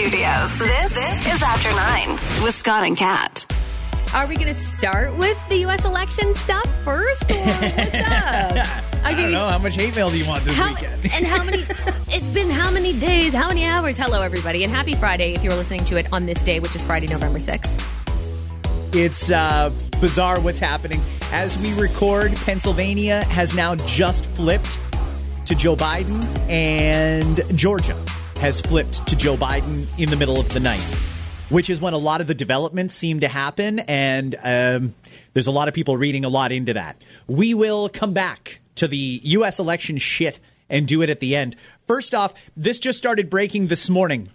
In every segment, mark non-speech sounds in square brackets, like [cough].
studios. This, this is After Nine with Scott and Kat. Are we going to start with the U.S. election stuff first, or what's up? [laughs] I don't know. How much hate mail do you want this how, weekend? and how many? [laughs] It's been how many days? How many hours? Hello, everybody, and happy Friday if you're listening to it on this day, which is Friday, November sixth. It's uh, bizarre what's happening. As we record, Pennsylvania has now just flipped to Joe Biden, and Georgia has flipped to Joe Biden in the middle of the night, which is when a lot of the developments seem to happen. And um, there's a lot of people reading a lot into that. We will come back to the U.S. election shit and do it at the end. First off, this just started breaking this morning.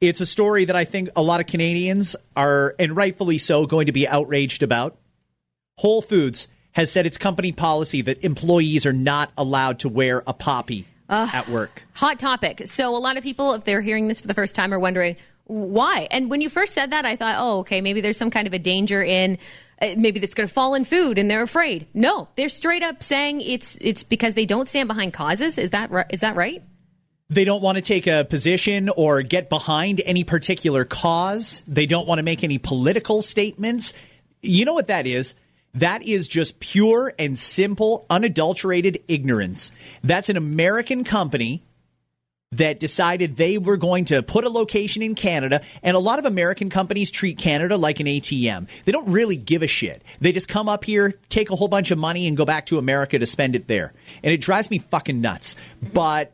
It's a story that I think a lot of Canadians are, and rightfully so, going to be outraged about. Whole Foods has said its company policy that employees are not allowed to wear a poppy uh, at work. Hot topic. So, a lot of people, if they're hearing this for the first time, are wondering why. And when you first said that, I thought, oh, okay, maybe there's some kind of a danger in uh, maybe that's going to fall in food, and they're afraid. No, they're straight up saying it's it's because they don't stand behind causes. Is that is that right? They don't want to take a position or get behind any particular cause. They don't want to make any political statements. You know what that is? That is just pure and simple, unadulterated ignorance. That's an American company that decided they were going to put a location in Canada. And a lot of American companies treat Canada like an ATM. They don't really give a shit. They just come up here, take a whole bunch of money, and go back to America to spend it there. And it drives me fucking nuts. But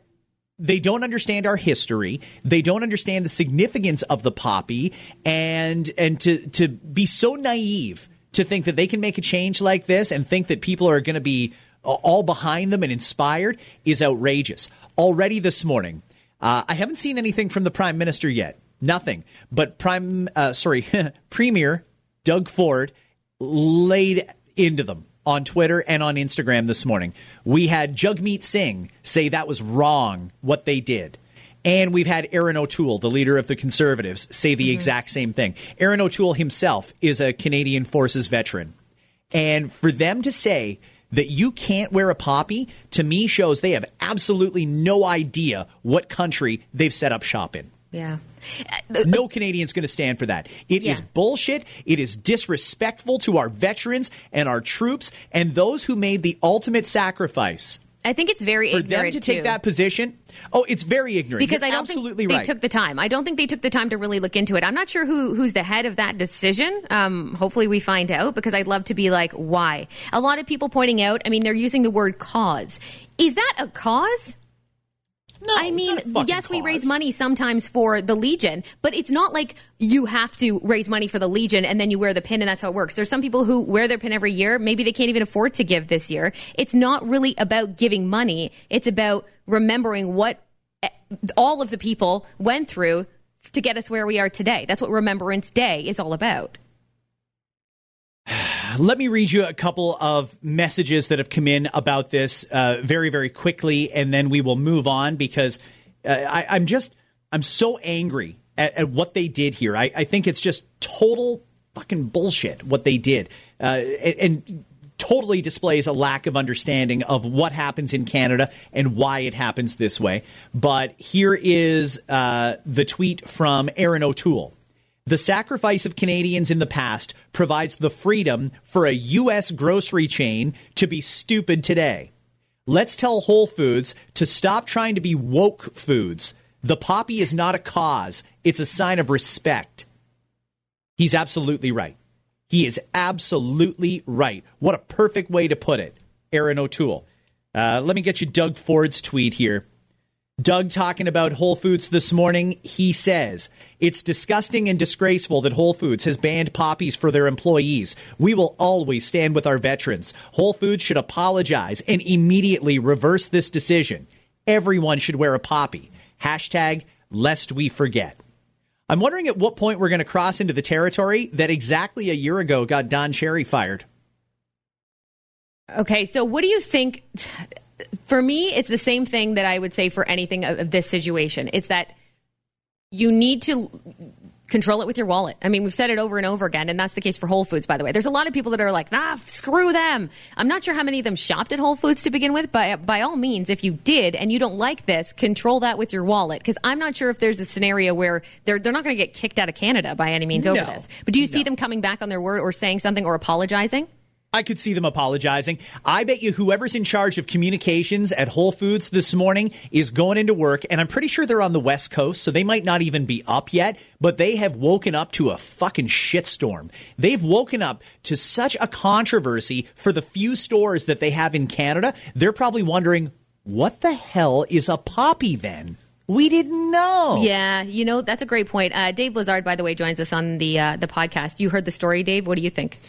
they don't understand our history. They don't understand the significance of the poppy, and and to to be so naive to think that they can make a change like this and think that people are going to be all behind them and inspired is outrageous. Already this morning, uh, I haven't seen anything from the prime minister yet. Nothing. But prime, uh, sorry, [laughs] Premier Doug Ford laid into them on Twitter and on Instagram this morning. We had Jagmeet Singh say that was wrong what they did. And we've had Erin O'Toole, the leader of the Conservatives, say the mm-hmm. exact same thing. Erin O'Toole himself is a Canadian Forces veteran. And for them to say that you can't wear a poppy to me shows they have absolutely no idea what country they've set up shop in. Yeah. No Canadian's going to stand for that. It yeah. is bullshit. It is disrespectful to our veterans and our troops and those who made the ultimate sacrifice I think it's very for ignorant them to take too. that position. Oh, it's very ignorant. Because You're I don't absolutely think right. they took the time. I don't think they took the time to really look into it. I'm not sure who who's the head of that decision. Um, hopefully, we find out because I'd love to be like, why? A lot of people pointing out. I mean, they're using the word cause. Is that a cause? No, I mean, yes, cause. we raise money sometimes for the Legion, but it's not like you have to raise money for the Legion and then you wear the pin and that's how it works. There's some people who wear their pin every year. Maybe they can't even afford to give this year. It's not really about giving money. It's about remembering what eh, all of the people went through to get us where we are today. That's what Remembrance Day is all about. [sighs] [sighs] [sighs] Let me read you a couple of messages that have come in about this uh, very, very quickly, and then we will move on because uh, I, am just I'm so angry at, at, what they did here. I, I, think it's just total fucking bullshit what they did, uh, and, and totally displays a lack of understanding of what happens in Canada and why it happens this way. But here is uh, the tweet from Erin O'Toole. The sacrifice of Canadians in the past provides the freedom for a U.S. grocery chain to be stupid today. Let's tell Whole Foods to stop trying to be woke foods. The poppy is not a cause, it's a sign of respect. He's absolutely right. He is absolutely right. What a perfect way to put it, Erin O'Toole. Uh, let me get you Doug Ford's tweet here. Doug talking about Whole Foods this morning. He says, It's disgusting and disgraceful that Whole Foods has banned poppies for their employees. We will always stand with our veterans. Whole Foods should apologize and immediately reverse this decision. Everyone should wear a poppy. Hashtag lest we forget. I'm wondering at what point we're going to cross into the territory that exactly a year ago got Don Cherry fired. Okay, so what do you think? For me, it's the same thing that I would say for anything of, of this situation. It's that you need to control it with your wallet. I mean, we've said it over and over again, and that's the case for Whole Foods, by the way. There's a lot of people that are like, ah, screw them. I'm not sure how many of them shopped at Whole Foods to begin with, but by all means, if you did and you don't like this, control that with your wallet. Because I'm not sure if there's a scenario where they're, they're not going to get kicked out of Canada by any means over this. But do you see them coming back on their word or saying something or apologizing? I could see them apologizing. I bet you whoever's in charge of communications at Whole Foods this morning is going into work, and I'm pretty sure they're on the West Coast, so they might not even be up yet, but they have woken up to a fucking shitstorm. They've woken up to such a controversy for the few stores that they have in Canada. They're probably wondering, what the hell is a poppy then? We didn't know. Yeah, you know that's a great point. Uh, Dave Blezard, by the way, joins us on the uh, the podcast. You heard the story, Dave. What do you think?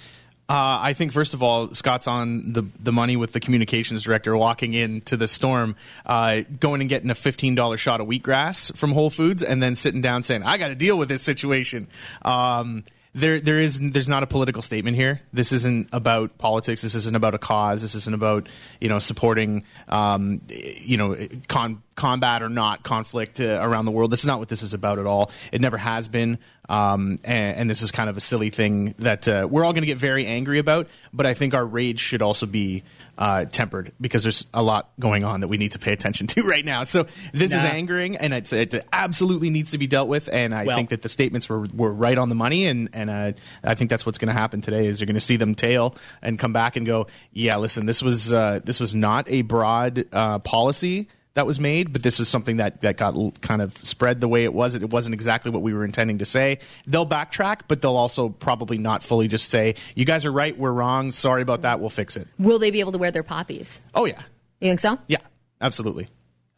Uh, I think first of all, Scott's on the the money with the communications director walking into the storm, uh, going and getting a fifteen dollar shot of wheatgrass from Whole Foods, and then sitting down saying, "I got to deal with this situation." Um, there, there is, there's not a political statement here. This isn't about politics. This isn't about a cause. This isn't about, you know, supporting, um, you know, con- combat or not conflict uh, around the world. This is not what this is about at all. It never has been. Um, and, and this is kind of a silly thing that uh, we're all going to get very angry about. But I think our rage should also be uh, tempered because there's a lot going on that we need to pay attention [laughs] to right now. So this is angering, and it's, it absolutely needs to be dealt with. And I Well- think that the statements were, were right on the money, and and uh, I think that's what's going to happen today. Is you're going to see them tail and come back and go, yeah, listen, this was uh, this was not a broad uh, policy that was made, but this is something that that got l- kind of spread the way it was. It wasn't exactly what we were intending to say. They'll backtrack, but they'll also probably not fully just say, "You guys are right, we're wrong. Sorry about that. We'll fix it." Will they be able to wear their poppies? Oh yeah, You think so? yeah, absolutely.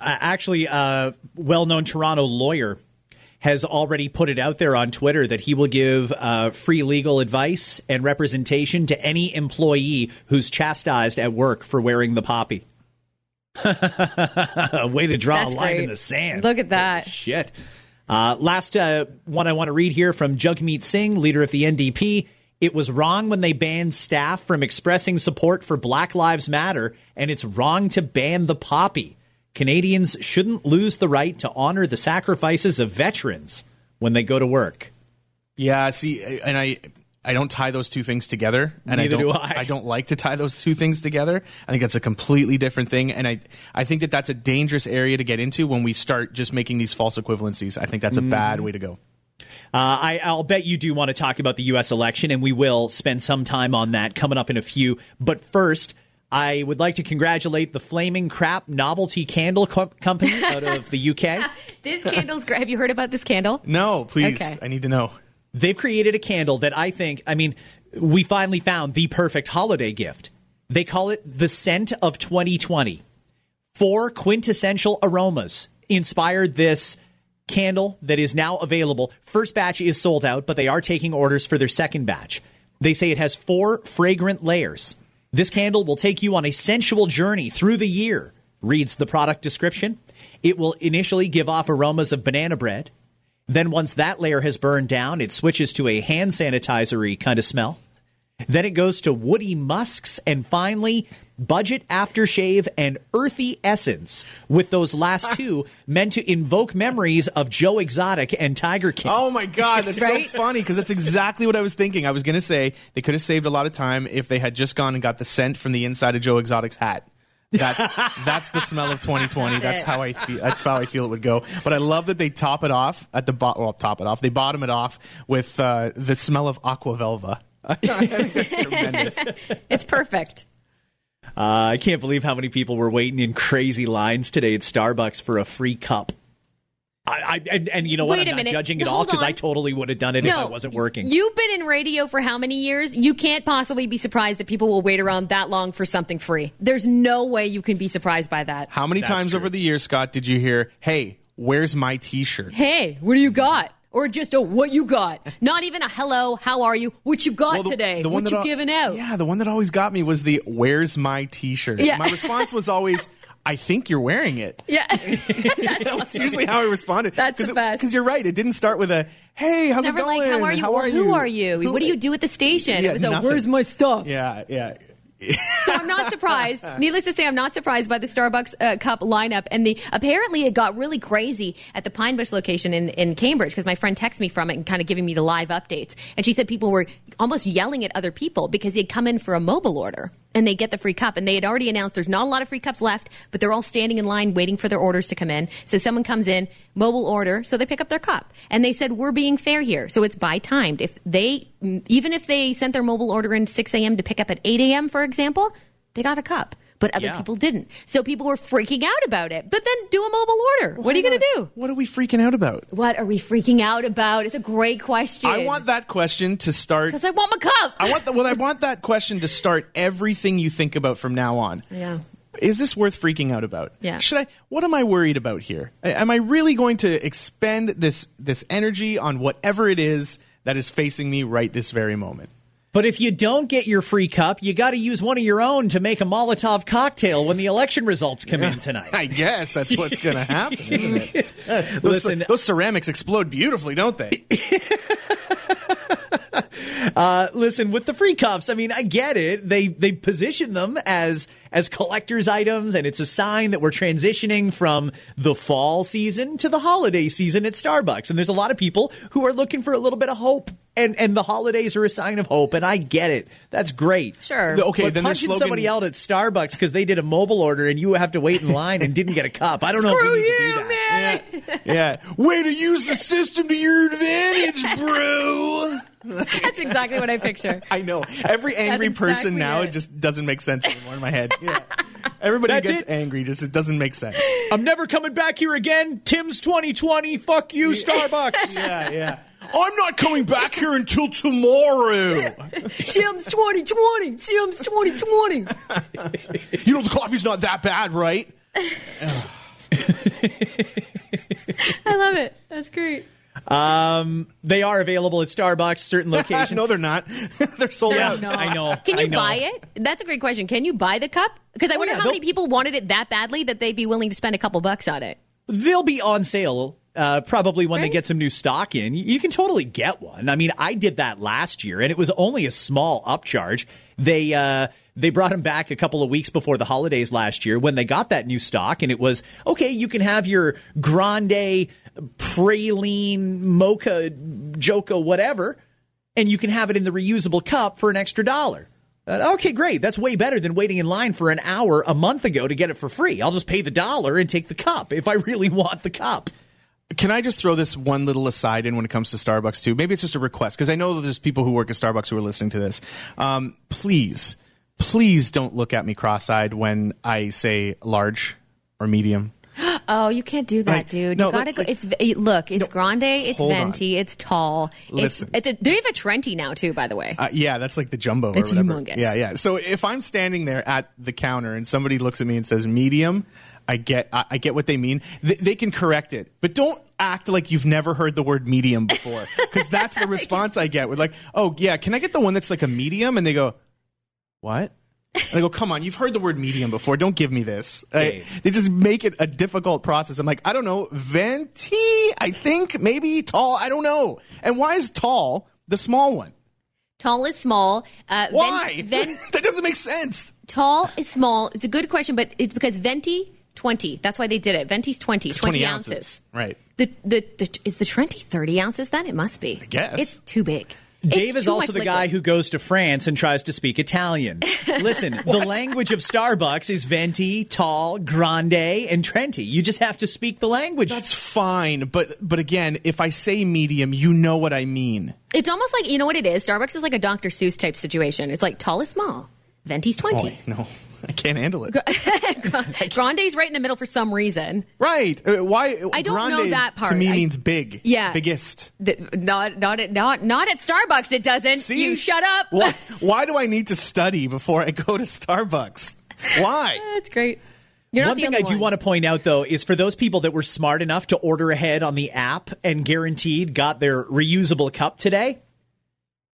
Uh, actually, a well known Toronto lawyer has already put it out there on Twitter that he will give uh, free legal advice and representation to any employee who's chastised at work for wearing the poppy. A [laughs] way to draw That's a line great. in the sand. Look at that. Shit. Uh, last uh, one I want to read here from Jagmeet Singh, leader of the NDP. It was wrong when they banned staff from expressing support for Black Lives Matter, and it's wrong to ban the poppy. Canadians shouldn't lose the right to honor the sacrifices of veterans when they go to work. Yeah, see, and I I don't tie those two things together, and Neither I don't do [laughs] I. don't like to tie those two things together. I think that's a completely different thing, and I I think that that's a dangerous area to get into when we start just making these false equivalencies. I think that's a bad way to go. Uh, I, I'll bet you do want to talk about the U.S. election, and we will spend some time on that coming up in a few. But first, I would like to congratulate the Flaming Crap Novelty Candle Co- Company out of the UK. [laughs] This candle's great. Have you heard about this candle? No, please, Okay. I need to know. They've created a candle that I think, I mean, we finally found the perfect holiday gift. They call it the scent of 2020. Four quintessential aromas inspired this candle that is now available. First batch is sold out, but they are taking orders for their second batch. They say it has four fragrant layers. This candle will take you on a sensual journey through the year, reads the product description. It will initially give off aromas of banana bread. Then, once that layer has burned down, it switches to a hand sanitizer kind of smell. Then it goes to woody musks and finally budget aftershave and earthy essence, with those last [laughs] two meant to invoke memories of Joe Exotic and Tiger King. Oh my god, that's Right? so funny because that's exactly what I was thinking. I was going to say they could have saved a lot of time if they had just gone and got the scent from the inside of Joe Exotic's hat. That's that's the smell of 2020. That's That's how I feel. That's how I feel it would go. But I love that they top it off at the bottom. Well, top it off. They bottom it off with uh, the smell of aqua velva. [laughs] I think that's tremendous. It's perfect. Uh, I can't believe how many people were waiting in crazy lines today at Starbucks for a free cup. I, I and, and you know what? Wait a I'm not minute. judging it all because I totally would have done it if No, I wasn't working. You've been in radio for how many years? You can't possibly be surprised that people will wait around that long for something free. There's no way you can be surprised by that. How many That's times true. over the years, Scott, did you hear, "Hey, where's my T-shirt"? Hey, what do you got? Or just a what you got? Not even a hello, how are you? What you got Well, the- today? the one what you al- giving out? Yeah, the one that always got me was the "Where's my T-shirt?" Yeah. My response was always, [laughs] "I think you're wearing it." Yeah. [laughs] That's usually how I responded. That's the best. Because you're right. It didn't start with a "Hey, how's Never it going? like, how are you? or who are you? What do you do at the station? Yeah, it was a, nothing. where's my stuff? Yeah, yeah. So I'm not surprised. [laughs] Needless to say, I'm not surprised by the Starbucks uh, cup lineup. And the apparently it got really crazy at the Pine Bush location in, in Cambridge because my friend texted me from it and kind of giving me the live updates. And she said people were almost yelling at other people because they'd come in for a mobile order and they get the free cup. And they had already announced there's not a lot of free cups left, but they're all standing in line waiting for their orders to come in. So someone comes in, mobile order, so they pick up their cup. And they said, we're being fair here. So it's by timed. If they, even if they sent their mobile order in 6 a.m. to pick up at 8 a.m., for example, they got a cup. But other Yeah. people didn't. So people were freaking out about it. But then do a mobile order. what are you going to do? What are we freaking out about? What are we freaking out about? It's a great question. I want that question to start. Because I want my cup. I want the, well, I want that question to start everything you think about from now on. Yeah. Is this worth freaking out about? Yeah. Should I? What am I worried about here? Am I really going to expend this this energy on whatever it is that is facing me right this very moment? But if you don't get your free cup, you got to use one of your own to make a Molotov cocktail when the election results come in tonight. I guess that's what's going [laughs] to happen, isn't it? those, Listen- those ceramics explode beautifully, don't they? [laughs] Uh, listen, with the free cups, I mean, I get it. They they position them as as collectors items, and it's a sign that we're transitioning from the fall season to the holiday season at Starbucks. And there's a lot of people who are looking for a little bit of hope, and and the holidays are a sign of hope. And I get it. That's great. Sure. Okay, but then their punching slogan- somebody out at Starbucks because they did a mobile order and you have to wait in line and didn't get a cup. I don't know if Screw we need to do you, that. man. yeah. Way to use the system to your advantage, bro. That's exactly what I picture. [laughs] I know. Every angry exactly person now, it. it just doesn't make sense anymore in my head. Yeah. Everybody That's gets it. angry, just it doesn't make sense. I'm never coming back here again. Tim's 2020. Fuck you, Starbucks. [laughs] Yeah, yeah. I'm not coming back here until tomorrow. [laughs] Tim's 2020. Tim's 2020. You know the coffee's not that bad, right? [laughs] I love it. That's great. Um, they are available at Starbucks, certain [laughs] locations. no, they're not. they're sold Yeah, out. I know. Can you know. buy it? That's a great question. Can you buy the cup? Because I wonder yeah, how many they'll- people wanted it that badly that they'd be willing to spend a couple bucks on it. They'll be on sale. Uh, probably when they get some new stock in, you can totally get one. I mean, I did that last year, and it was only a small upcharge. They uh, they brought them back a couple of weeks before the holidays last year when they got that new stock, and it was okay. You can have your grande praline mocha joca whatever, and you can have it in the reusable cup for an extra dollar. Uh, okay, great. That's way better than waiting in line for an hour a month ago to get it for free. I'll just pay the dollar and take the cup if I [laughs] really want the cup. Can I just throw this one little aside in when it comes to Starbucks too? Maybe it's just a request because I know there's people who work at Starbucks who are listening to this. Um, please, please don't look at me cross-eyed when I say large or medium. [gasps] Oh, you can't do that, Right. dude. No, you gotta like- go. It's look. It's grande. It's hold on. venti. It's tall. Listen. It's, it's a, they have a Trenta now too. By the way, Uh, yeah, that's like the jumbo. Or It's whatever. humongous. Yeah, yeah. So if I'm standing there at the counter and somebody looks at me and says medium, I get I, I get what they mean. Th- they can correct it, but don't act like you've never heard the word medium before, because that's the [laughs] response I get. With like, oh yeah, can I get the one that's like a medium? And they go, what? And I go, come on, you've heard the word medium before. Don't give me this. I- they just make it a difficult process. I'm like, I don't know, venti, I think, maybe tall, I don't know. And why is tall the small one? tall is small. Uh, ven- Why? ven- [laughs] that doesn't make sense. tall is small. It's a good question, but it's because venti twenty. That's why they did it. Venti's 20, 20, ounces. Right. The, the the is the Trenta thirty ounces? Then it must be. I guess. it's too big. Dave It's is also the liquid. guy who goes to France and tries to speak Italian. [laughs] Listen, the language of Starbucks is venti, tall, grande, and Trenta. You just have to speak the language. That's fine, but but again, if I say medium, you know what I mean. It's almost like you know what it is. Starbucks is like a Dr. Seuss type situation. It's like tall is small, venti's twenty, oh, no, I can't handle it. [laughs] grande's right in the middle for some reason. right? Uh, why? I don't know that part. To me, I- means big. Yeah. biggest. The, not not at not not at Starbucks. It doesn't. See, you shut up. Why, [laughs] why do I need to study before I go to Starbucks? Why? [laughs] That's great. You're one thing only I do one. want to point out, though, is for those people that were smart enough to order ahead on the app and guaranteed got their reusable cup today,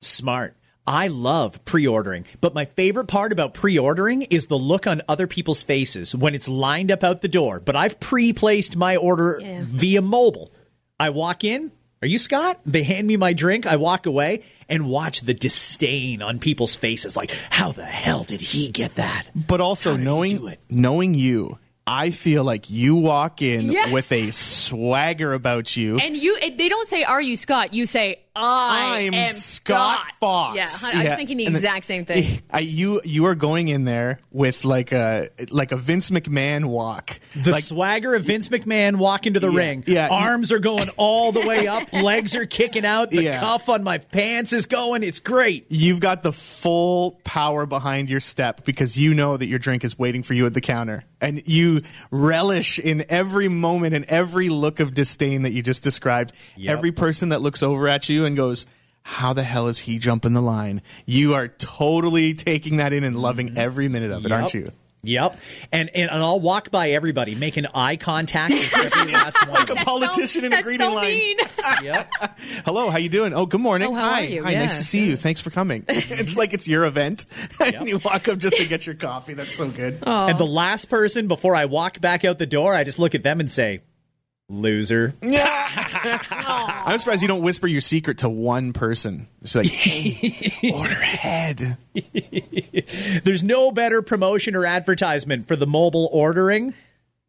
smart. I love pre ordering, but my favorite part about pre ordering is the look on other people's faces when it's lined up out the door. But I've pre placed my order Yeah. via mobile. I walk in, Are you Scott? They hand me my drink. I walk away and watch the disdain on people's faces. Like, how the hell did he get that? But also How did he do knowing it? knowing you, I feel like you walk in Yes. with a swagger about you. And you, they don't say, "Are you Scott?" You say, "I I'm am Scott Fox. Yeah, I was Yeah. thinking the And then- exact same thing. [laughs] I, you you are going in there with like a like a Vince McMahon walk. The like, swagger of Vince McMahon walk into the Yeah, ring. yeah. Arms are going all the way up. [laughs] legs are kicking out. The Yeah. cuff on my pants is going. It's great. you've got the full power behind your step because you know that your drink is waiting for you at the counter. And you relish in every moment and every look of disdain that you just described. Yep. Every person that looks over at you and goes, How the hell is he jumping the line? You are totally taking that in and loving mm-hmm. every minute of it, aren't you? Yep. Yep. And, and and I'll walk by everybody making eye contact with every [laughs] last one. Like a politician in a That's greeting so line. [laughs] Yep. Hello, how you doing? Oh, good morning. Oh, how Hi. are you? Hi, Yeah. nice to see you. Thanks for coming. [laughs] it's like it's your event. and you walk up just to get your coffee. That's so good. And the last person before I walk back out the door, I just look at them and say, "Loser." [laughs] I'm surprised you don't whisper your secret to one person. Just be like, hey, [laughs] order ahead. There's no better promotion or advertisement for the mobile ordering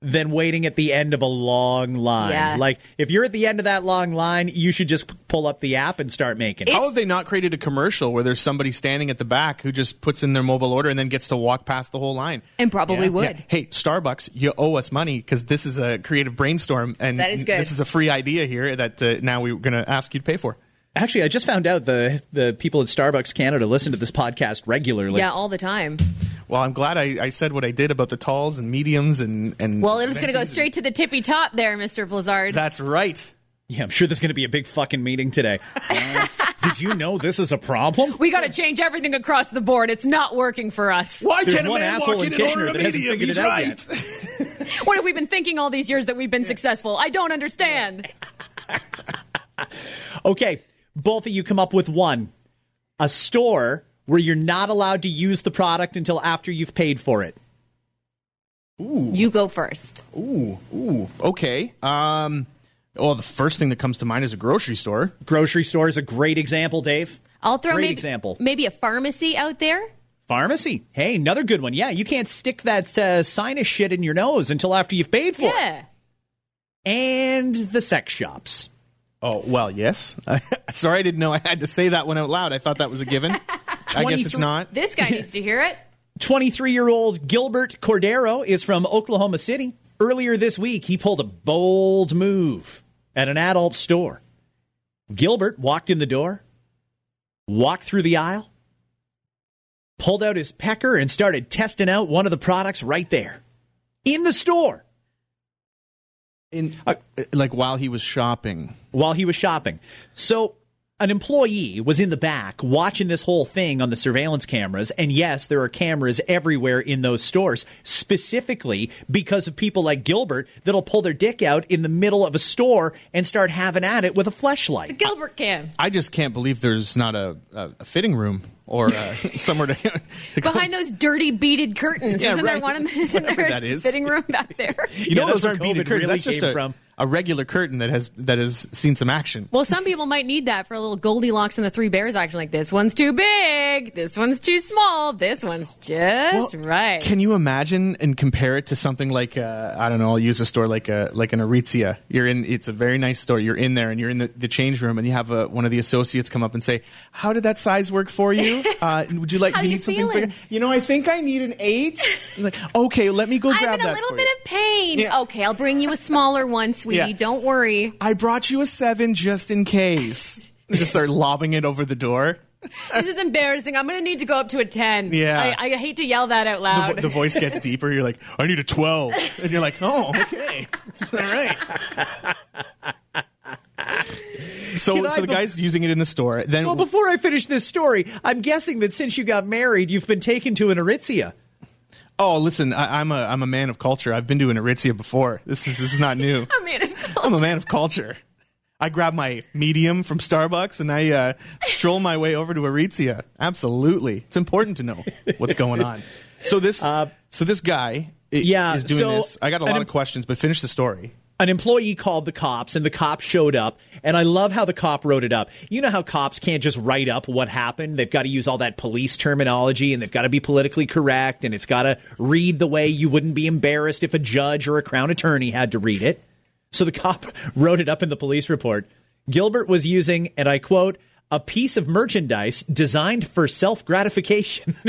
than waiting at the end of a long line. Yeah. Like if you're at the end of that long line, you should just pull up the app and start making it. How have they not created a commercial where there's somebody standing at the back who just puts in their mobile order and then gets to walk past the whole line? and probably would. Yeah. Hey, Starbucks, you owe us money because this is a creative brainstorm and That is good. this is a free idea here that uh, now we're going to ask you to pay for. Actually, I just found out the the people at Starbucks Canada listen to this podcast regularly. yeah, all the time. Well, I'm glad I, I said what I did about the talls and mediums and and. Well, it was going to go straight to the tippy top there, Mr. Blezard. That's right. Yeah, I'm sure there's going to be a big fucking meeting today. [laughs] Guys, Did you know this is a problem? we got to change everything across the board. It's not working for us. Why There's can't a one man asshole walk in in and Kitchener order a that hasn't medium? figured He's it out right. yet. [laughs] What have we been thinking all these years that we've been successful? I don't understand. [laughs] Okay, both of you come up with one. A store where you're not allowed to use the product until after you've paid for it. You go first. Ooh, ooh, okay. Um, well, the first thing that comes to mind is a grocery store. Grocery store is a great example, Dave. I'll throw Great maybe, example. maybe a pharmacy out there. Pharmacy. Hey, another good one. Yeah, you can't stick that uh, sinus shit in your nose until after you've paid for it. Yeah. And the sex shops. Oh well, yes. [laughs] Sorry, I didn't know I had to say that one out loud. I thought that was a given. I guess it's not. This guy needs to hear it. 23 year old Gilbert Cordero is from Oklahoma City. Earlier this week, he pulled a bold move at an adult store. Gilbert walked in the door, walked through the aisle, pulled out his pecker, and started testing out one of the products right there in the store In uh, like while he was shopping. while he was shopping. So an employee was in the back watching this whole thing on the surveillance cameras. And yes, there are cameras everywhere in those stores, specifically because of people like Gilbert that'll pull their dick out in the middle of a store and start having at it with a fleshlight. The Gilbert Cam. I just can't believe there's not a, a, a fitting room or uh, [laughs] somewhere to, [laughs] to go. Behind those dirty beaded curtains. Yeah, isn't there one Of, the, [laughs] isn't Whatever there a is. fitting room back there? You know Yeah, those aren't where beaded curtains. really That's just came a, from. A regular curtain that has that has seen some action. Well, some people might need that for a little Goldilocks and the Three Bears action. Like this one's too big, this one's too small, this one's just Well, right. Can you imagine and compare it to something like uh, I don't know? I'll use a store like a like an Aritzia. You're in. It's a very nice store. You're in there and you're in the, the change room and you have a, one of the associates come up and say, "How did that size work for you? [laughs] Uh, would you like? You need something bigger? You know, I think I need an eight. Like, okay, let me go grab I'm in a little bit you. of pain. Yeah. Okay, I'll bring you a smaller one, sweetie. Yeah. Don't worry. I brought you a seven just in case. [laughs] They just start lobbing it over the door. This is embarrassing. I'm going to need to go up to a 10. Yeah. I, I hate to yell that out The, loud. vo- the voice gets [laughs] deeper. You're like, I need a 12. And you're like, oh, [laughs] okay. All right. So, Can I so the be- guy's using it in the store. Then, Well, before I finish this story, I'm guessing that since you got married, you've been taken to an Aritzia. Oh, listen, I, I'm a I'm a man of culture. I've been to an Aritzia before. This is this is not new. [laughs] I mean, I'm a man of culture. I grab my medium from Starbucks and I uh, stroll my way over to Aritzia. Absolutely, it's important to know what's going on. So this, so this guy, Uh, yeah, is doing so this. I got a lot em- of questions, but finish the story. An employee called the cops and the cops showed up and i love how the cop wrote it up you know how cops can't just write up what happened they've got to use all that police terminology and they've got to be politically correct and it's got to read the way you wouldn't be embarrassed if a judge or a crown attorney had to read it so the cop [laughs] wrote it up in the police report gilbert was using and i quote a piece of merchandise designed for self gratification. [laughs]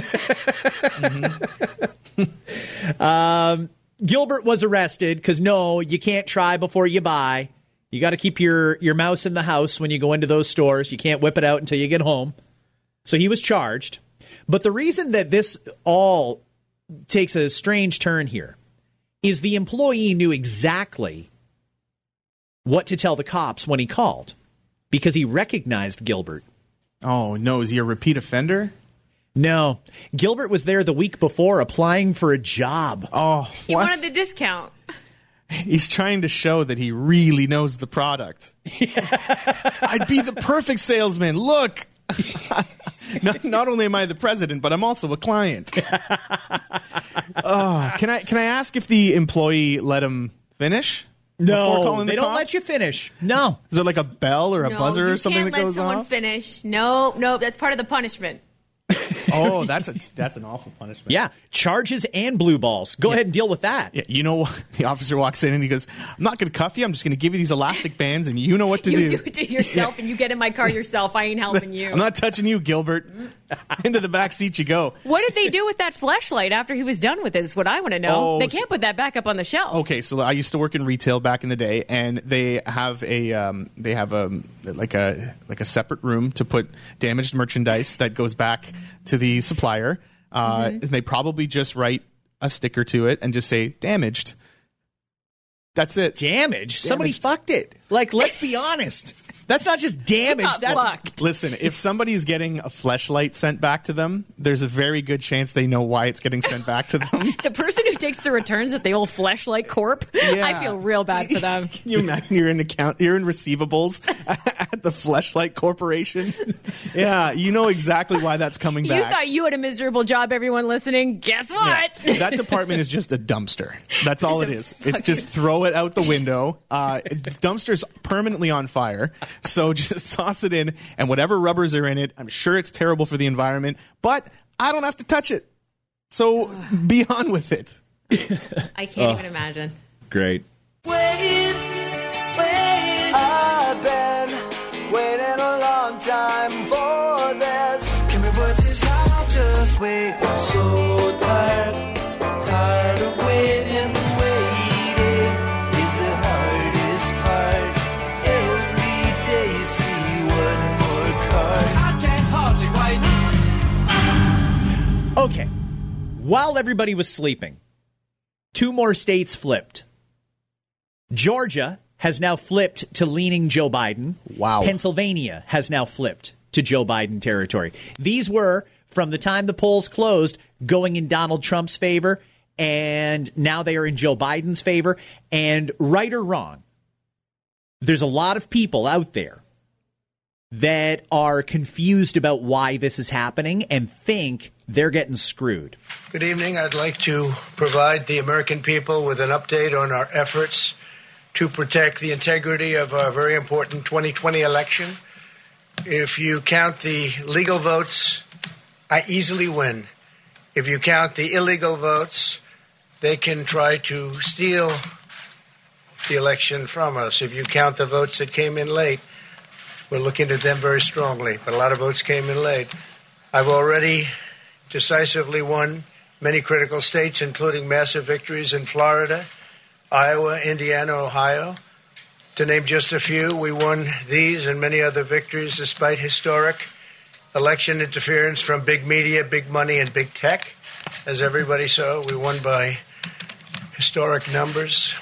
mm-hmm. um, Gilbert was arrested because no, you can't try before you buy. You got to keep your, your mouse in the house when you go into those stores. You can't whip it out until you get home. So he was charged. But the reason that this all takes a strange turn here is the employee knew exactly what to tell the cops when he called because he recognized Gilbert. Oh, no. Is he a repeat offender? No. Gilbert was there the week before applying for a job. Oh, he what? wanted the discount. He's trying to show that he really knows the product. [laughs] I'd be the perfect salesman. Look, [laughs] not, not, only am I the president, but I'm also a client. [laughs] oh, can I can I ask if the employee let him finish? No, they the don't cops? let you finish. No. Is there like a bell or a no, buzzer or something can't that let goes someone off? finish. No, no, that's part of the punishment. [laughs] oh, that's a, that's an awful punishment. Yeah, charges and blue balls. Go yeah. ahead and deal with that. Yeah, you know, [laughs] the officer walks in and he goes, "I'm not going to cuff you. I'm just going to give you these elastic bands, and you know what to you do. You do it to yourself, [laughs] and you get in my car yourself. I ain't helping you. I'm not touching you, Gilbert. [laughs] Into the back seat you go. What did they do with that fleshlight after he was done with it? Is what I want to know. Oh, they can't put that back up on the shelf. Okay, so I used to work in retail back in the day, and they have a um, they have a like a like a separate room to put damaged merchandise that goes back to the supplier. Uh, mm-hmm. And they probably just write a sticker to it and just say damaged. That's it. Damaged? damaged. Somebody fucked it. Like, let's be honest. That's not just damage. That's fucked. Listen, if somebody's getting a fleshlight sent back to them, there's a very good chance they know why it's getting sent back to them. [laughs] the person who takes the returns at the old fleshlight corp, yeah. I feel real bad for them. [laughs] you imagine you're in account, you're in receivables [laughs] at the fleshlight corporation. yeah, you know exactly why that's coming back. You thought you had a miserable job. Everyone listening, guess what? Yeah. That department is just a dumpster. That's all it is. It's just throw it out the window. Uh, dumpsters permanently on fire. So [laughs] just toss it in, and whatever rubbers are in it, I'm sure it's terrible for the environment, but I don't have to touch it. So [sighs] be on with it. [laughs] I can't oh, even imagine. Great. Wait, wait, I've been waiting a long time for While everybody was sleeping, two more states flipped. Georgia has now flipped to leaning Joe Biden. Wow. Pennsylvania has now flipped to Joe Biden territory. These were, from the time the polls closed, going in Donald Trump's favor, and now they are in Joe Biden's favor. And right or wrong, there's a lot of people out there that are confused about why this is happening and think they're getting screwed. Good evening. I'd like to provide the American people with an update on our efforts to protect the integrity of our very important 2020 election. If you count the legal votes, I easily win. If you count the illegal votes, they can try to steal the election from us. If you count the votes that came in late, we're looking at them very strongly, but a lot of votes came in late. I've already decisively won many critical states, including massive victories in Florida, Iowa, Indiana, Ohio. To name just a few, we won these and many other victories despite historic election interference from big media, big money, and big tech. As everybody saw, we won by historic numbers.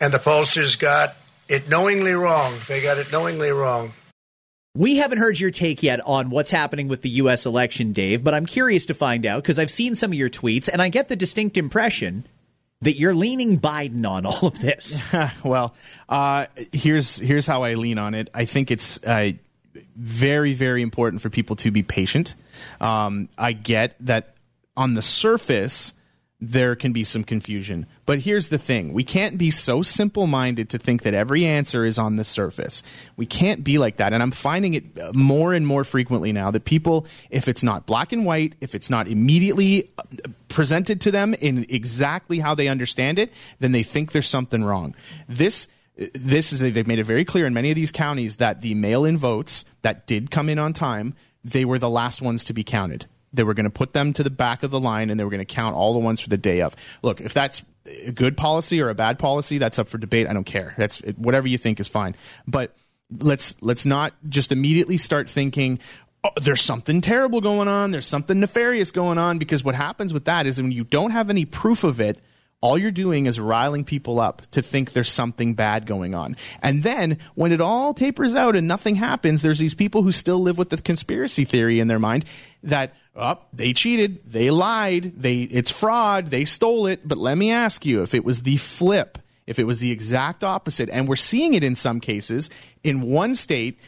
And the pollsters got it knowingly wrong. They got it knowingly wrong. We haven't heard your take yet on what's happening with the U.S. election, Dave, but I'm curious to find out because I've seen some of your tweets and I get the distinct impression that you're leaning Biden on all of this. [laughs] well, uh, here's here's how I lean on it. I think it's uh, very very important for people to be patient. Um, I get that on the surface there can be some confusion. But here's the thing we can't be so simple minded to think that every answer is on the surface. We can't be like that. And I'm finding it uh, more and more frequently now that people, if it's not black and white, if it's not immediately uh, presented to them in exactly how they understand it, then they think there's something wrong. This this is they've made it very clear in many of these counties that the mail-in votes that did come in on time, they were the last ones to be counted. They were going to put them to the back of the line and they were going to count all the ones for the day of. Look, if that's a good policy or a bad policy, that's up for debate. I don't care. That's whatever you think is fine. But let's let's not just immediately start thinking oh, there's something terrible going on, there's something nefarious going on because what happens with that is when you don't have any proof of it, all you're doing is riling people up to think there's something bad going on. And then when it all tapers out and nothing happens, there's these people who still live with the conspiracy theory in their mind that oh, they cheated, they lied, they it's fraud, they stole it. But let me ask you, if it was the flip, if it was the exact opposite, and we're seeing it in some cases, in one state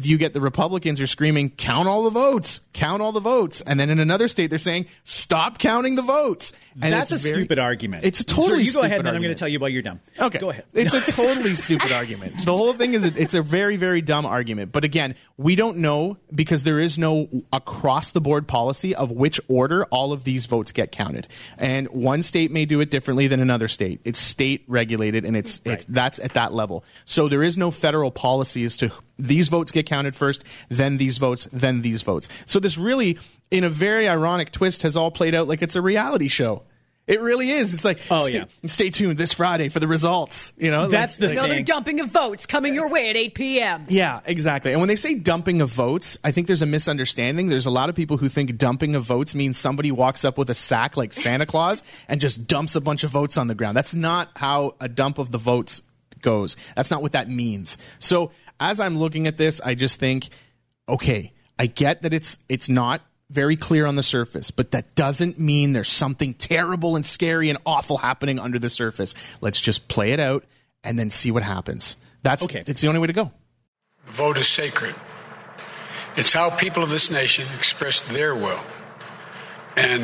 you get the Republicans are screaming, count all the votes, count all the votes. And then in another state, they're saying, stop counting the votes. And That's a very- stupid argument. It's a totally Sir, you go ahead, stupid and then I'm going to tell you why you're dumb. Okay. Go ahead. It's a [laughs] totally stupid argument. [laughs] The whole thing is it's a very, very dumb argument. But again, we don't know because there is no across the board policy of which order all of these votes get counted. And one state may do it differently than another state. It's state regulated and it's, it's that's at that level. So there is no federal policy as to these votes get counted first, then these votes, then these votes. So this really, in a very ironic twist, has all played out like it's a reality show. It really is. It's like, Oh, stay, yeah. stay tuned this Friday for the results. You know, That's Like- the Another thing. dumping of votes coming your way at 8 p.m. yeah, exactly. And when they say dumping of votes, I think there's a misunderstanding. There's a lot of people who think dumping of votes means somebody walks up with a sack like Santa Claus [laughs] and just dumps a bunch of votes on the ground. That's not how a dump of the votes goes. That's not what that means. So as I'm looking at this, I just think, okay, I get that it's it's not very clear on the surface, but that doesn't mean there's something terrible and scary and awful happening under the surface. Let's just play it out and then see what happens. That's Okay. It's the only way to go. The vote is sacred. It's how people of this nation express their will. And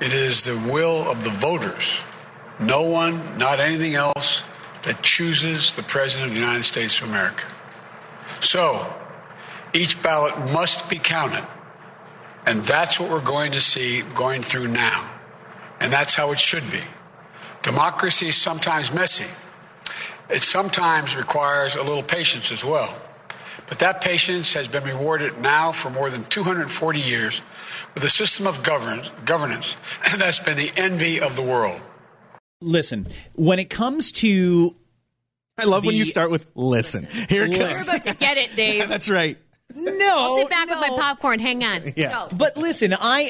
it is the will of the voters, no one, not anything else, that chooses the President of the United States of America. So, each ballot must be counted. And that's what we're going to see going through now. And that's how it should be. Democracy is sometimes messy. It sometimes requires a little patience as well. But that patience has been rewarded now for more than 240 years with a system of govern- governance [laughs] that's been the envy of the world. Listen, when it comes to I love when you start with listen. Here it comes. You're about to get it, Dave. [laughs] That's right. no, I'll sit back with my popcorn. Hang on. Yeah. Go. But listen, I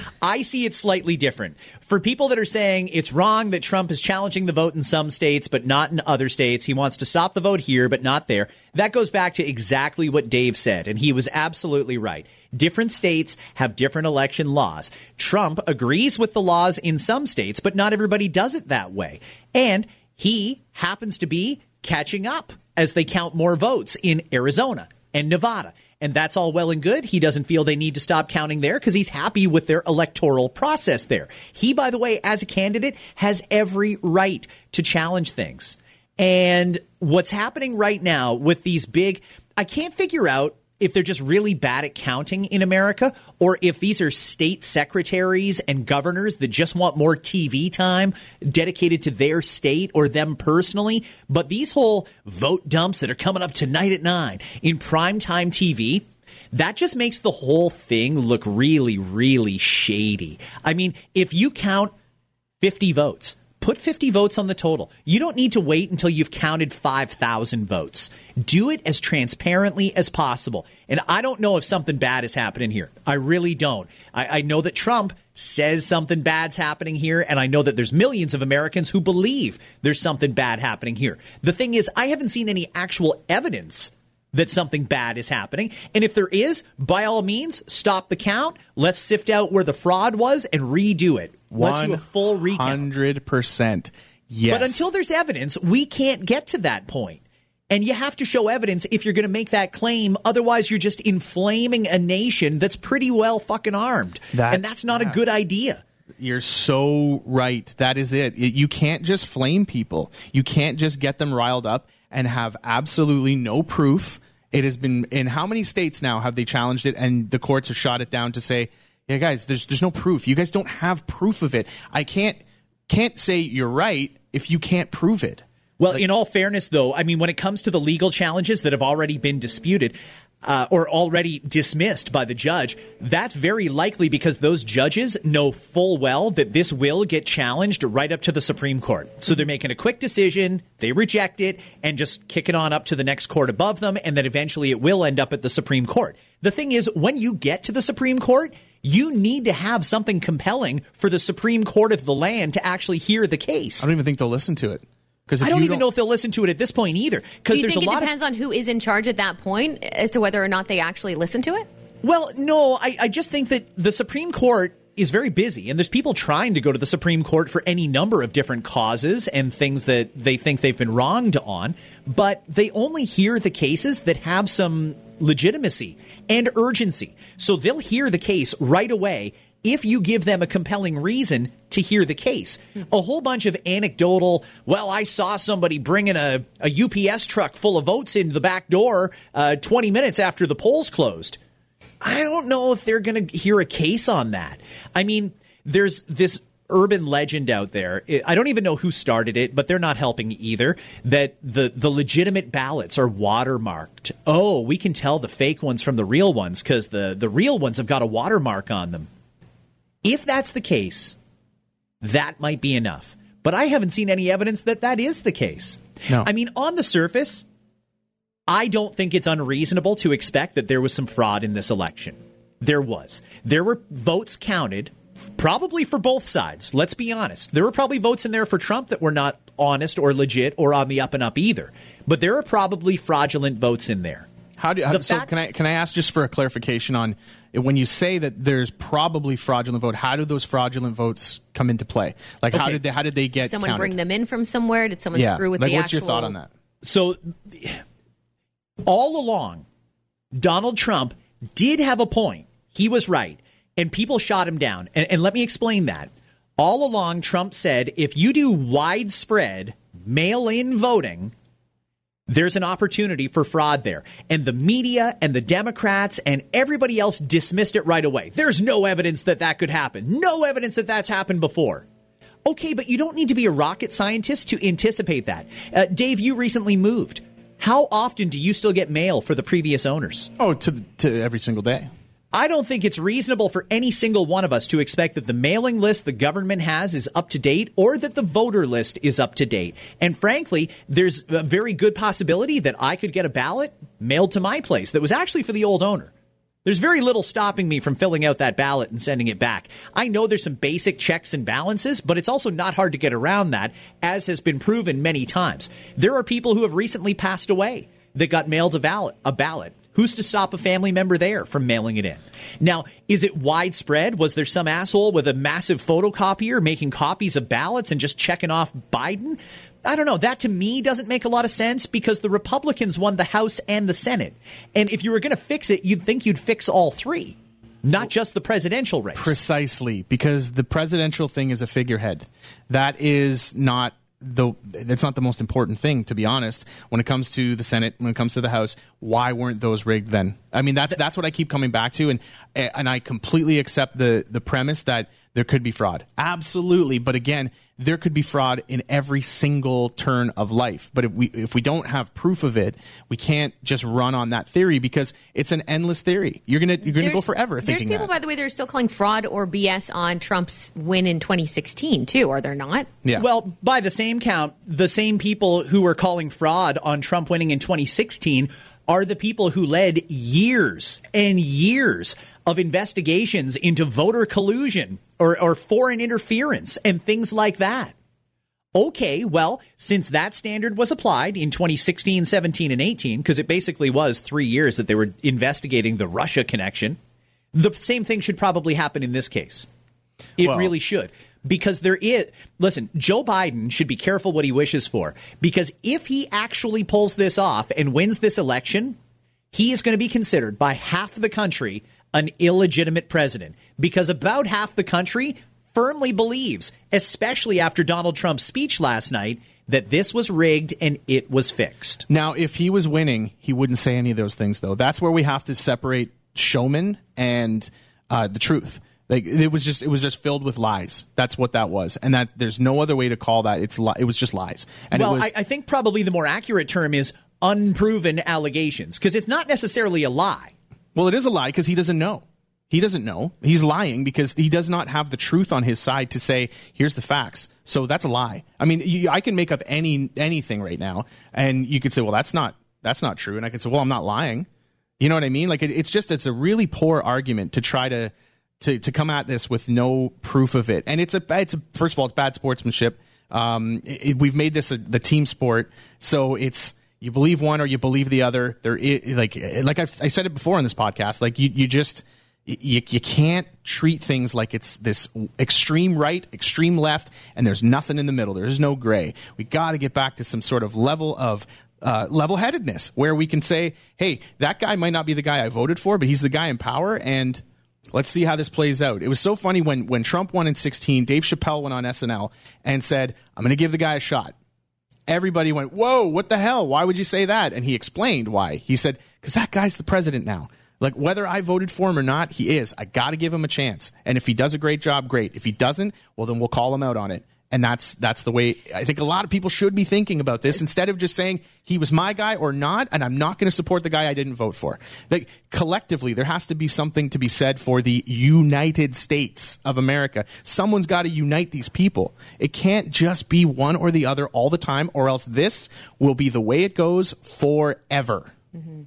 [laughs] I see it slightly different. For people that are saying it's wrong that Trump is challenging the vote in some states but not in other states, he wants to stop the vote here but not there. That goes back to exactly what Dave said and he was absolutely right. Different states have different election laws. Trump agrees with the laws in some states, but not everybody does it that way. And he happens to be catching up as they count more votes in Arizona and Nevada. And that's all well and good. He doesn't feel they need to stop counting there because he's happy with their electoral process there. He, by the way, as a candidate, has every right to challenge things. And what's happening right now with these big, I can't figure out if they're just really bad at counting in America or if these are state secretaries and governors that just want more TV time dedicated to their state or them personally. But these whole vote dumps that are coming up tonight at nine in primetime TV, that just makes the whole thing look really, really shady. I mean, if you count 50 votes. Put 50 votes on the total. You don't need to wait until you've counted 5,000 votes. Do it as transparently as possible. And I don't know if something bad is happening here. I really don't. I, I know that Trump says something bad's happening here, and I know that there's millions of Americans who believe there's something bad happening here. The thing is, I haven't seen any actual evidence that something bad is happening. And if there is, by all means, stop the count. Let's sift out where the fraud was and redo it. Let's do a full recount. Hundred percent. Yes. But until there's evidence, we can't get to that point. And you have to show evidence if you're going to make that claim. Otherwise, you're just inflaming a nation that's pretty well fucking armed. That- and that's not a good idea. You're so right. That is. It- You can't just flame people. You can't just get them riled up and have absolutely no proof. It has been in how many states now have they challenged it and the courts have shot it down to say, "Yeah, guys, there's there's no proof. You guys don't have proof of it. I can't can't say you're right if you can't prove it." Well, in all fairness, though, I mean, when it comes to the legal challenges that have already been disputed uh, or already dismissed by the judge, that's very likely because those judges know full well that this will get challenged right up to the Supreme Court. So they're making a quick decision, they reject it, and just kick it on up to the next court above them, and then eventually it will end up at the Supreme Court. The thing is, when you get to the Supreme Court, you need to have something compelling for the Supreme Court of the land to actually hear the case. I don't even think they'll listen to it. Because I don't even know if they'll listen to it at this point either. Do Because you there's think a it lot depends of on who is in charge at that point as to whether or not they actually listen to it? well, no, I, I just think that the Supreme Court is very busy, and there's people trying to go to the Supreme Court for any number of different causes and things that they think they've been wronged on, but they only hear the cases that have some legitimacy and urgency. So they'll hear the case right away if you give them a compelling reason to hear the case. A whole bunch of anecdotal, well, I saw somebody bringing a, a UPS truck full of votes in the back door uh, 20 minutes after the polls closed. I don't know if they're going to hear a case on that. I mean, there's this urban legend out there. I don't even know who started it, but they're not helping either. That the the legitimate ballots are watermarked. Oh, we can tell the fake ones from the real ones because the the real ones have got a watermark on them. If that's the case, that might be enough. But I haven't seen any evidence that that is the case. No. I mean, on the surface, I don't think it's unreasonable to expect that there was some fraud in this election. There was. There were votes counted, probably for both sides. Let's be honest. There were probably votes in there for Trump that were not honest or legit or on the up and up either. But there are probably fraudulent votes in there. How do how, The so? fact- can I can I ask just for a clarification on when you say that there's probably fraudulent vote? How do those fraudulent votes come into play? Like how did they how did they get Did someone counted? bring them in from somewhere? Did someone yeah. screw with like the what's actual? your thought on that? So, all along, Donald Trump did have a point. He was right. And people shot him down. And, and let me explain that. All along, Trump said if you do widespread mail in voting, there's an opportunity for fraud there. And the media and the Democrats and everybody else dismissed it right away. There's no evidence that that could happen. No evidence that that's happened before. Okay, but you don't need to be a rocket scientist to anticipate that. Uh, Dave, you recently moved. How often do you still get mail for the previous owners? Oh, to to every single day. I don't think it's reasonable for any single one of us to expect that the mailing list the government has is up to date or that the voter list is up to date. And frankly, there's a very good possibility that I could get a ballot mailed to my place that was actually for the old owner. There's very little stopping me from filling out that ballot and sending it back. I know there's some basic checks and balances, but it's also not hard to get around that, as has been proven many times. There are people who have recently passed away that got mailed a ballot. A ballot. Who's to stop a family member there from mailing it in? Now, is it widespread? Was there some asshole with a massive photocopier making copies of ballots and just checking off Biden? I don't know. That to me doesn't make a lot of sense because the Republicans won the House and the Senate. And if you were going to fix it, you'd think you'd fix all three, not just the presidential race. Precisely, because the presidential thing is a figurehead. That is not the that's not the most important thing, to be honest. When it comes to the Senate, when it comes to the House, why weren't those rigged then? I mean, that's that's what I keep coming back to, and and I completely accept the the premise that there could be fraud, absolutely. But again, there could be fraud in every single turn of life. But if we if we don't have proof of it, we can't just run on that theory because it's an endless theory. You're gonna you're gonna go There's- forever There's thinking people, that. by the way, that are still calling fraud or BS on Trump's win in 2016 too. Are there not? yeah. Well, by the same count, the same people who were calling fraud on Trump winning in 2016 are the people who led years and years of investigations into voter collusion or, or foreign interference and things like that. Okay, well, since that standard was applied in 2016, 17, and 18, because it basically was three years that they were investigating the Russia connection, the same thing should probably happen in this case. It Well- really should. Because there is, listen, Joe Biden should be careful what he wishes for. Because if he actually pulls this off and wins this election, he is going to be considered by half the country an illegitimate president. Because about half the country firmly believes, especially after Donald Trump's speech last night, that this was rigged and it was fixed. Now, if he was winning, he wouldn't say any of those things, though. That's where we have to separate showman and uh, the truth. Like it was just, it was just filled with lies. That's what that was, and that there's no other way to call that. It's li- it was just lies. And well, it was, I, I think probably the more accurate term is unproven allegations because it's not necessarily a lie. Well, it is a lie because he doesn't know. He doesn't know. He's lying because he does not have the truth on his side to say, "Here's the facts." So that's a lie. I mean, you, I can make up any anything right now, and you could say, "Well, that's not that's not true," and I could say, "Well, I'm not lying." You know what I mean? Like it, it's just it's a really poor argument to try to to to come at this with no proof of it, and it's a it's a, first of all it's bad sportsmanship. Um, it, we've made this a, the team sport, so it's you believe one or you believe the other. There, like like I've, I said it before in this podcast, like you you just you, you can't treat things like it's this extreme right, extreme left, and there's nothing in the middle. There's no gray. We got to get back to some sort of level of uh, level headedness where we can say, hey, that guy might not be the guy I voted for, but he's the guy in power, and let's see how this plays out. It was so funny when, when Trump won in 16, Dave Chappelle went on SNL and said, I'm going to give the guy a shot. Everybody went, whoa, what the hell? Why would you say that? And he explained why. He said, because that guy's the president now. Like whether I voted for him or not, he is. I got to give him a chance. And if he does a great job, great. If he doesn't, well, then we'll call him out on it. And that's that's the way I think a lot of people should be thinking about this instead of just saying he was my guy or not, and I'm not going to support the guy I didn't vote for. Like collectively, there has to be something to be said for the United States of America. Someone's got to unite these people. It can't just be one or the other all the time, or else this will be the way it goes forever. Mm-hmm.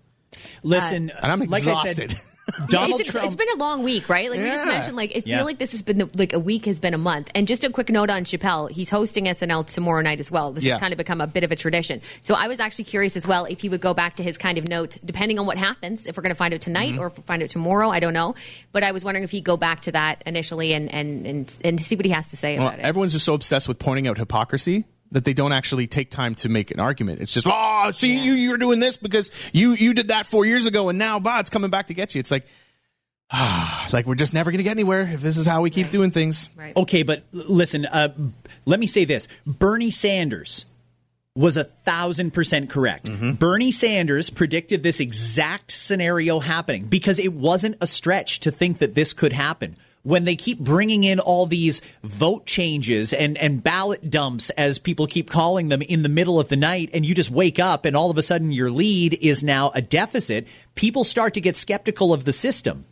Listen, And I'm like exhausted. I said, [laughs] [laughs] Donald it's, Trump. it's been a long week, right? Like we just mentioned, like I feel Yeah. like this has been the, like a week has been a month. And just a quick note on Chappelle, he's hosting SNL tomorrow night as well. This Yeah. has kind of become a bit of a tradition. So I was actually curious as well if he would go back to his kind of note, depending on what happens. If we're going to find out tonight Mm-hmm. or if we find out tomorrow, I don't know. But I was wondering if he'd go back to that initially and and and, and see what he has to say Well, about it. everyone's just so obsessed with pointing out hypocrisy that they don't actually take time to make an argument. It's just, oh, see, you you're doing this because you you did that four years ago, and now, bah, it's coming back to get you. It's like, ah, [sighs] like we're just never going to get anywhere if this is how we keep doing things. right. Okay, but listen, uh, let me say this Bernie Sanders was a thousand percent correct. Bernie Sanders predicted this exact scenario happening because it wasn't a stretch to think that this could happen. When they keep bringing in all these vote changes and, and ballot dumps, as people keep calling them, in the middle of the night, and you just wake up and all of a sudden your lead is now a deficit, people start to get skeptical of the system.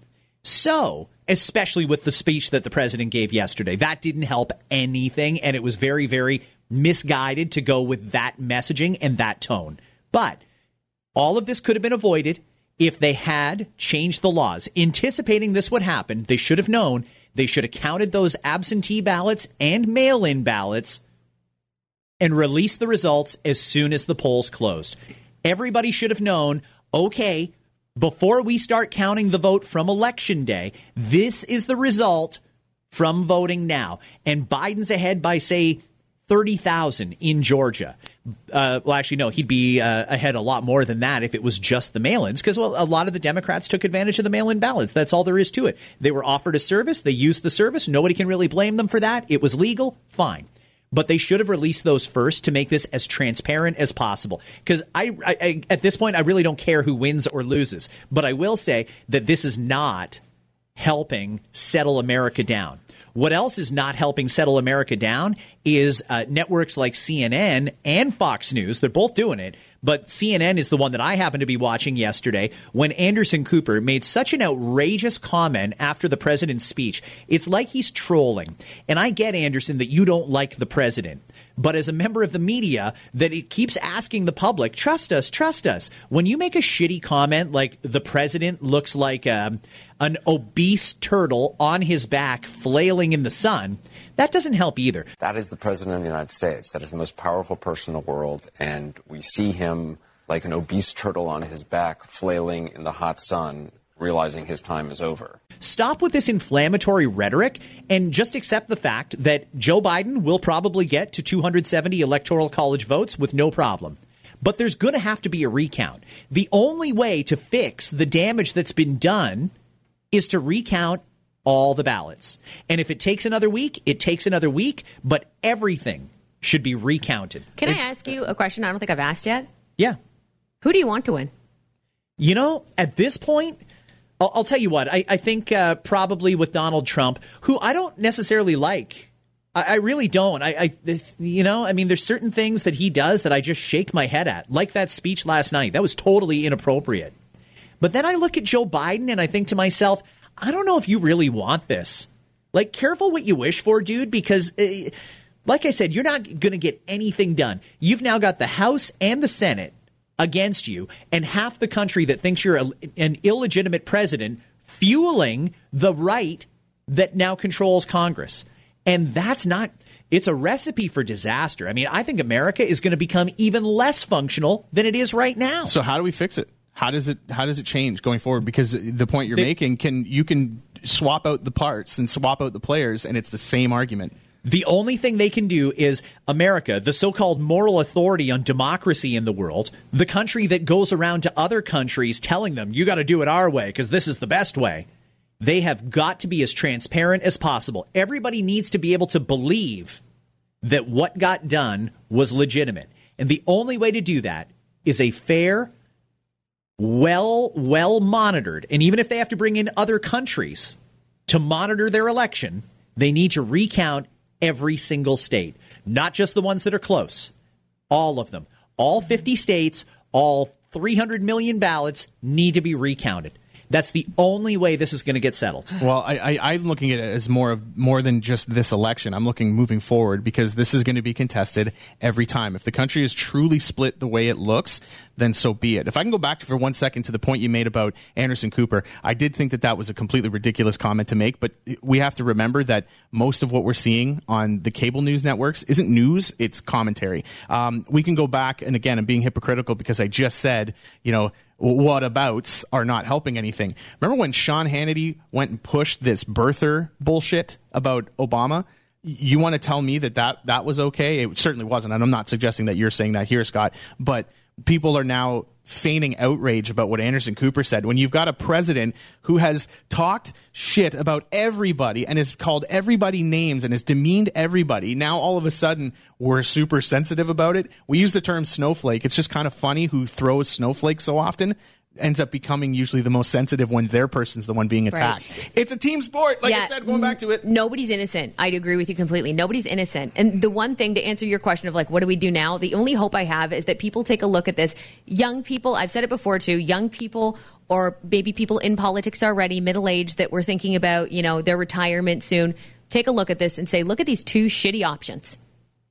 So, especially with the speech that the president gave yesterday, that didn't help anything. And it was very, very misguided to go with that messaging and that tone. But all of this could have been avoided if they had changed the laws. Anticipating this would happen, they should have known they should have counted those absentee ballots and mail in ballots and released the results as soon as the polls closed. Everybody should have known okay, before we start counting the vote from election day, this is the result from voting now. And Biden's ahead by, say, 30,000 in Georgia. Uh, well, actually, no, he'd be uh, ahead a lot more than that if it was just the mail ins, because, well, a lot of the Democrats took advantage of the mail in ballots. That's all there is to it. They were offered a service, they used the service. Nobody can really blame them for that. It was legal, fine. But they should have released those first to make this as transparent as possible. Because I, I, I, at this point, I really don't care who wins or loses. But I will say that this is not helping settle America down. What else is not helping settle America down is uh, networks like CNN and Fox News. They're both doing it, but CNN is the one that I happened to be watching yesterday when Anderson Cooper made such an outrageous comment after the president's speech. It's like he's trolling. And I get, Anderson, that you don't like the president. But as a member of the media, that it keeps asking the public, trust us, trust us. When you make a shitty comment like the president looks like um, an obese turtle on his back flailing in the sun, that doesn't help either. That is the President of the United States. That is the most powerful person in the world. And we see him like an obese turtle on his back, flailing in the hot sun, realizing his time is over. Stop with this inflammatory rhetoric and just accept the fact that Joe Biden will probably get to 270 electoral college votes with no problem. But there's going to have to be a recount. The only way to fix the damage that's been done is to recount all the ballots. And if it takes another week, it takes another week, but everything should be recounted. Can It's- I ask you a question I don't think I've asked yet? Yeah. Who do you want to win? You know, at this point, I'll, I'll tell you what, I, I think uh, probably with Donald Trump, who I don't necessarily like. I, really don't. I, I, you know, I mean, there's certain things that he does that I just shake my head at, like that speech last night. That was totally inappropriate. But then I look at Joe Biden and I think to myself, I don't know if you really want this. Like, careful what you wish for, dude, because, uh, like I said, you're not going to get anything done. You've now got the House and the Senate against you, and half the country that thinks you're a, an illegitimate president, fueling the right that now controls Congress. And that's not. It's a recipe for disaster. I mean, I think America is going to become even less functional than it is right now. So how do we fix it? How does it how does it change going forward? Because the point you're They- making can you can swap out the parts and swap out the players, and it's the same argument. The only thing they can do is America, the so called moral authority on democracy in the world, the country that goes around to other countries telling them, you got to do it our way because this is the best way. They have got to be as transparent as possible. Everybody needs to be able to believe that what got done was legitimate. And the only way to do that is a fair, well, well monitored, and even if they have to bring in other countries to monitor their election, they need to recount every single state, not just the ones that are close, all of them. All 50 states, all 300 million ballots need to be recounted. That's the only way this is going to get settled. Well, I, I, I'm looking at it as more of more than just this election. I'm looking moving forward because this is going to be contested every time. If the country is truly split the way it looks, then so be it. If I can go back for one second to the point you made about Anderson Cooper, I did think that that was a completely ridiculous comment to make. But we have to remember that most of what we're seeing on the cable news networks isn't news; it's commentary. Um, we can go back, and again, I'm being hypocritical because I just said, you know what abouts are not helping anything. Remember when Sean Hannity went and pushed this birther bullshit about Obama? You want to tell me that, that that was okay? It certainly wasn't. And I'm not suggesting that you're saying that here, Scott. But people are now feigning outrage about what Anderson Cooper said when you've got a president who has talked shit about everybody and has called everybody names and has demeaned everybody. Now all of a sudden we're super sensitive about it. We use the term snowflake. It's just kind of funny who throws snowflakes so often ends up becoming usually the most sensitive when their person's the one being attacked. It's a team sport. Like I said, going back to it. Nobody's innocent. I'd agree with you completely. Nobody's innocent. And the one thing to answer your question of like, what do we do now? The only hope I have is that people take a look at this. Young people, I've said it before too, young people or maybe people in politics already, middle aged, that we're thinking about, you know, their retirement soon. Take a look at this and say, look at these two shitty options.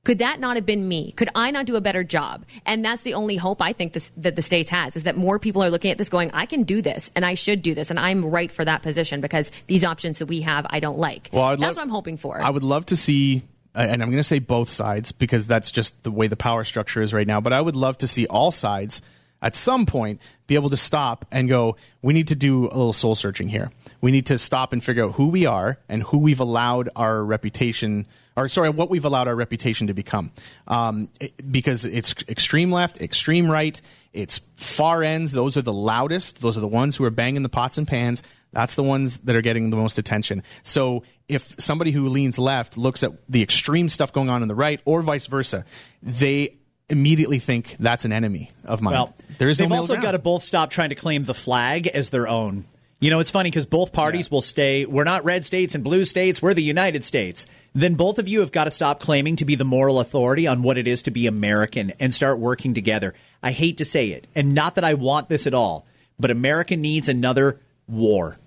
Could that not have been me? Could I not do a better job? And that's the only hope I think this, that the states has is that more people are looking at this going, I can do this and I should do this and I'm right for that position because these options that we have I don't like. Well, I'd that's love- what I'm hoping for. I would love to see, and I'm going to say both sides because that's just the way the power structure is right now. But I would love to see all sides at some point be able to stop and go, we need to do a little soul searching here. We need to stop and figure out who we are and who we've allowed our reputation, or sorry, what we've allowed our reputation to become. Um, it- because it's extreme left, extreme right, it's far ends. Those are the loudest. Those are the ones who are banging the pots and pans. That's the ones that are getting the most attention. So if somebody who leans left looks at the extreme stuff going on in the right, or vice versa, they immediately think that's an enemy of mine. Well, there is no they've also got to both stop trying to claim the flag as their own. You know, it's funny because both parties will stay, we're not red states and blue states, we're the United States. Then both of you have got to stop claiming to be the moral authority on what it is to be American and start working together. I hate to say it, and not that I want this at all, but America needs another war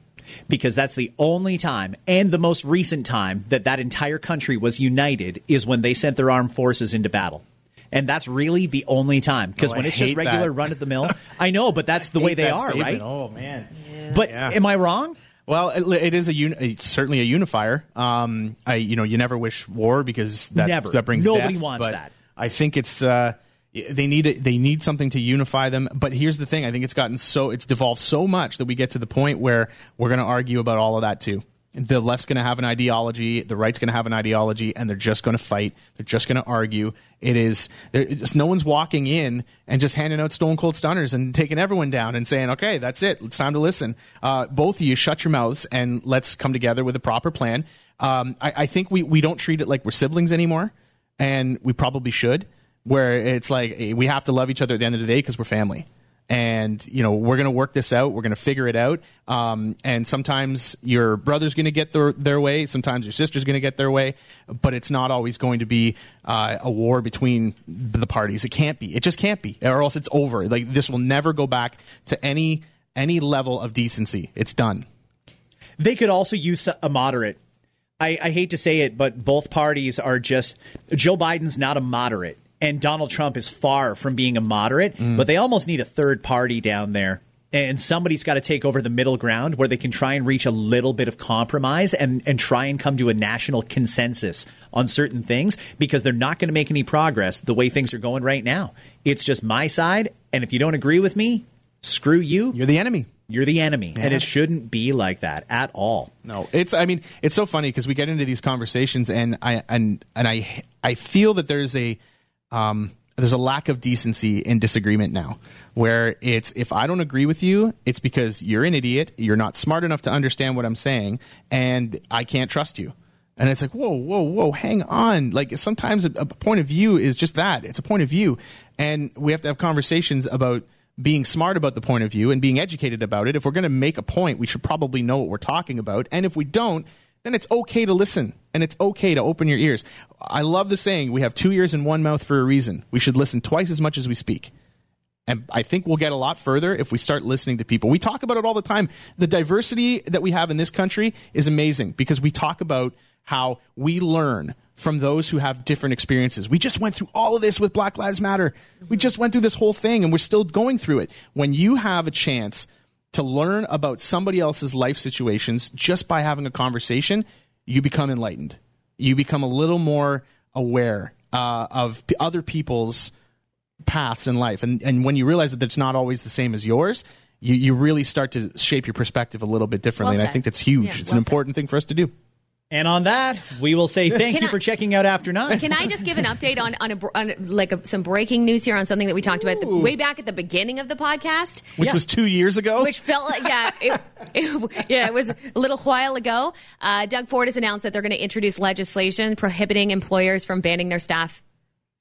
because that's the only time and the most recent time that that entire country was united is when they sent their armed forces into battle. And that's really the only time because Oh, when I it's just regular that. run of the mill, [laughs] I know, but that's the way they that are, statement. right? Oh man. But Yeah. am I wrong? Well, it, it is a uni- it's certainly a unifier. Um, I you know you never wish war because that Never. that brings Nobody death, wants that. I think it's uh, they need it, they need something to unify them. But here's the thing: I think it's gotten so it's devolved so much that we get to the point where we're going to argue about all of that too. The left's going to have an ideology, the right's going to have an ideology, and they're just going to fight. They're just going to argue. It is just, no one's walking in and just handing out stone cold stunners and taking everyone down and saying, "Okay, that's it. It's time to listen." Uh, both of you, shut your mouths and let's come together with a proper plan. Um, I, I think we we don't treat it like we're siblings anymore, and we probably should. Where it's like eh, we have to love each other at the end of the day because we're family and you know we're going to work this out. We're going to figure it out. Um, and sometimes your brother's going to get their, their way. Sometimes your sister's going to get their way. But it's not always going to be uh, a war between the parties. It can't be. It just can't be or else it's over. Like this will never go back to any any level of decency. It's done. They could also use a moderate. I, I hate to say it, but both parties are just. Joe Biden's not a moderate, and Donald Trump is far from being a moderate, mm. but they almost need a third party down there. And somebody's got to take over the middle ground where they can try and reach a little bit of compromise and, and try and come to a national consensus on certain things because they're not going to make any progress the way things are going right now. It's just my side. And if you don't agree with me, screw you. you're the enemy You're the enemy. And it shouldn't be like that at all. No, it's. I mean, it's so funny because we get into these conversations, and I and and I I feel that there's a um there's a lack of decency in disagreement now, where it's if I don't agree with you, it's because you're an idiot, you're not smart enough to understand what I'm saying, and I can't trust you. And it's like, whoa, whoa, whoa, hang on. Like sometimes a, a point of view is just that. It's a point of view. And we have to have conversations about being smart about the point of view and being educated about it. If we're going to make a point, we should probably know what we're talking about. And if we don't, then it's okay to listen and it's okay to open your ears. I love the saying, we have two ears and one mouth for a reason. We should listen twice as much as we speak. And I think we'll get a lot further if we start listening to people. We talk about it all the time. The diversity that we have in this country is amazing because we talk about how we learn from those who have different experiences. We just went through all of this with Black Lives Matter. We just went through this whole thing and we're still going through it. When you have a chance to learn about somebody else's life situations just by having a conversation, you become enlightened. You become a little more aware uh, of p- other people's paths in life. And, and when you realize that it's not always the same as yours, you, you really start to shape your perspective a little bit differently. Well and I think that's huge. Yeah, it's well an important thing for us to do. And on that, we will say thank Can you I- for checking out After Nine. Can I just give an update on on, a, on like a, some breaking news here on something that we talked about the, way back at the beginning of the podcast? Which was two years ago. Which felt like, yeah, it, it- yeah, it was a little while ago. Uh, Doug Ford has announced that they're going to introduce legislation prohibiting employers from banning their staff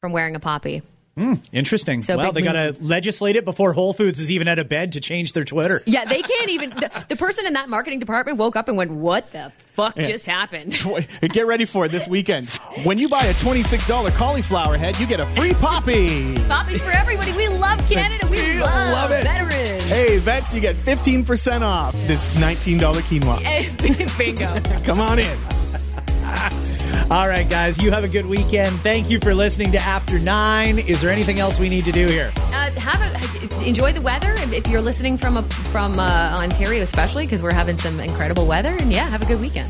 from wearing a poppy. Hmm, interesting. So well, they got to legislate it before Whole Foods is even out of bed to change their Twitter. Yeah, they can't even. The, the person in that marketing department woke up and went, "What the fuck just happened?" [laughs] Get ready for it this weekend. When you buy a $26 cauliflower head, you get a free poppy. Poppies for everybody. We love [laughs] Canada. We, We love, love veterans. Hey, vets, you get 15% off this $19 quinoa. [laughs] Bingo. Come on in. All right, guys, you have a good weekend. Thank you for listening to After Nine. Is there anything else we need to do here? Uh, have a enjoy the weather if you're listening from a, from uh, Ontario, especially because we're having some incredible weather. And yeah, have a good weekend.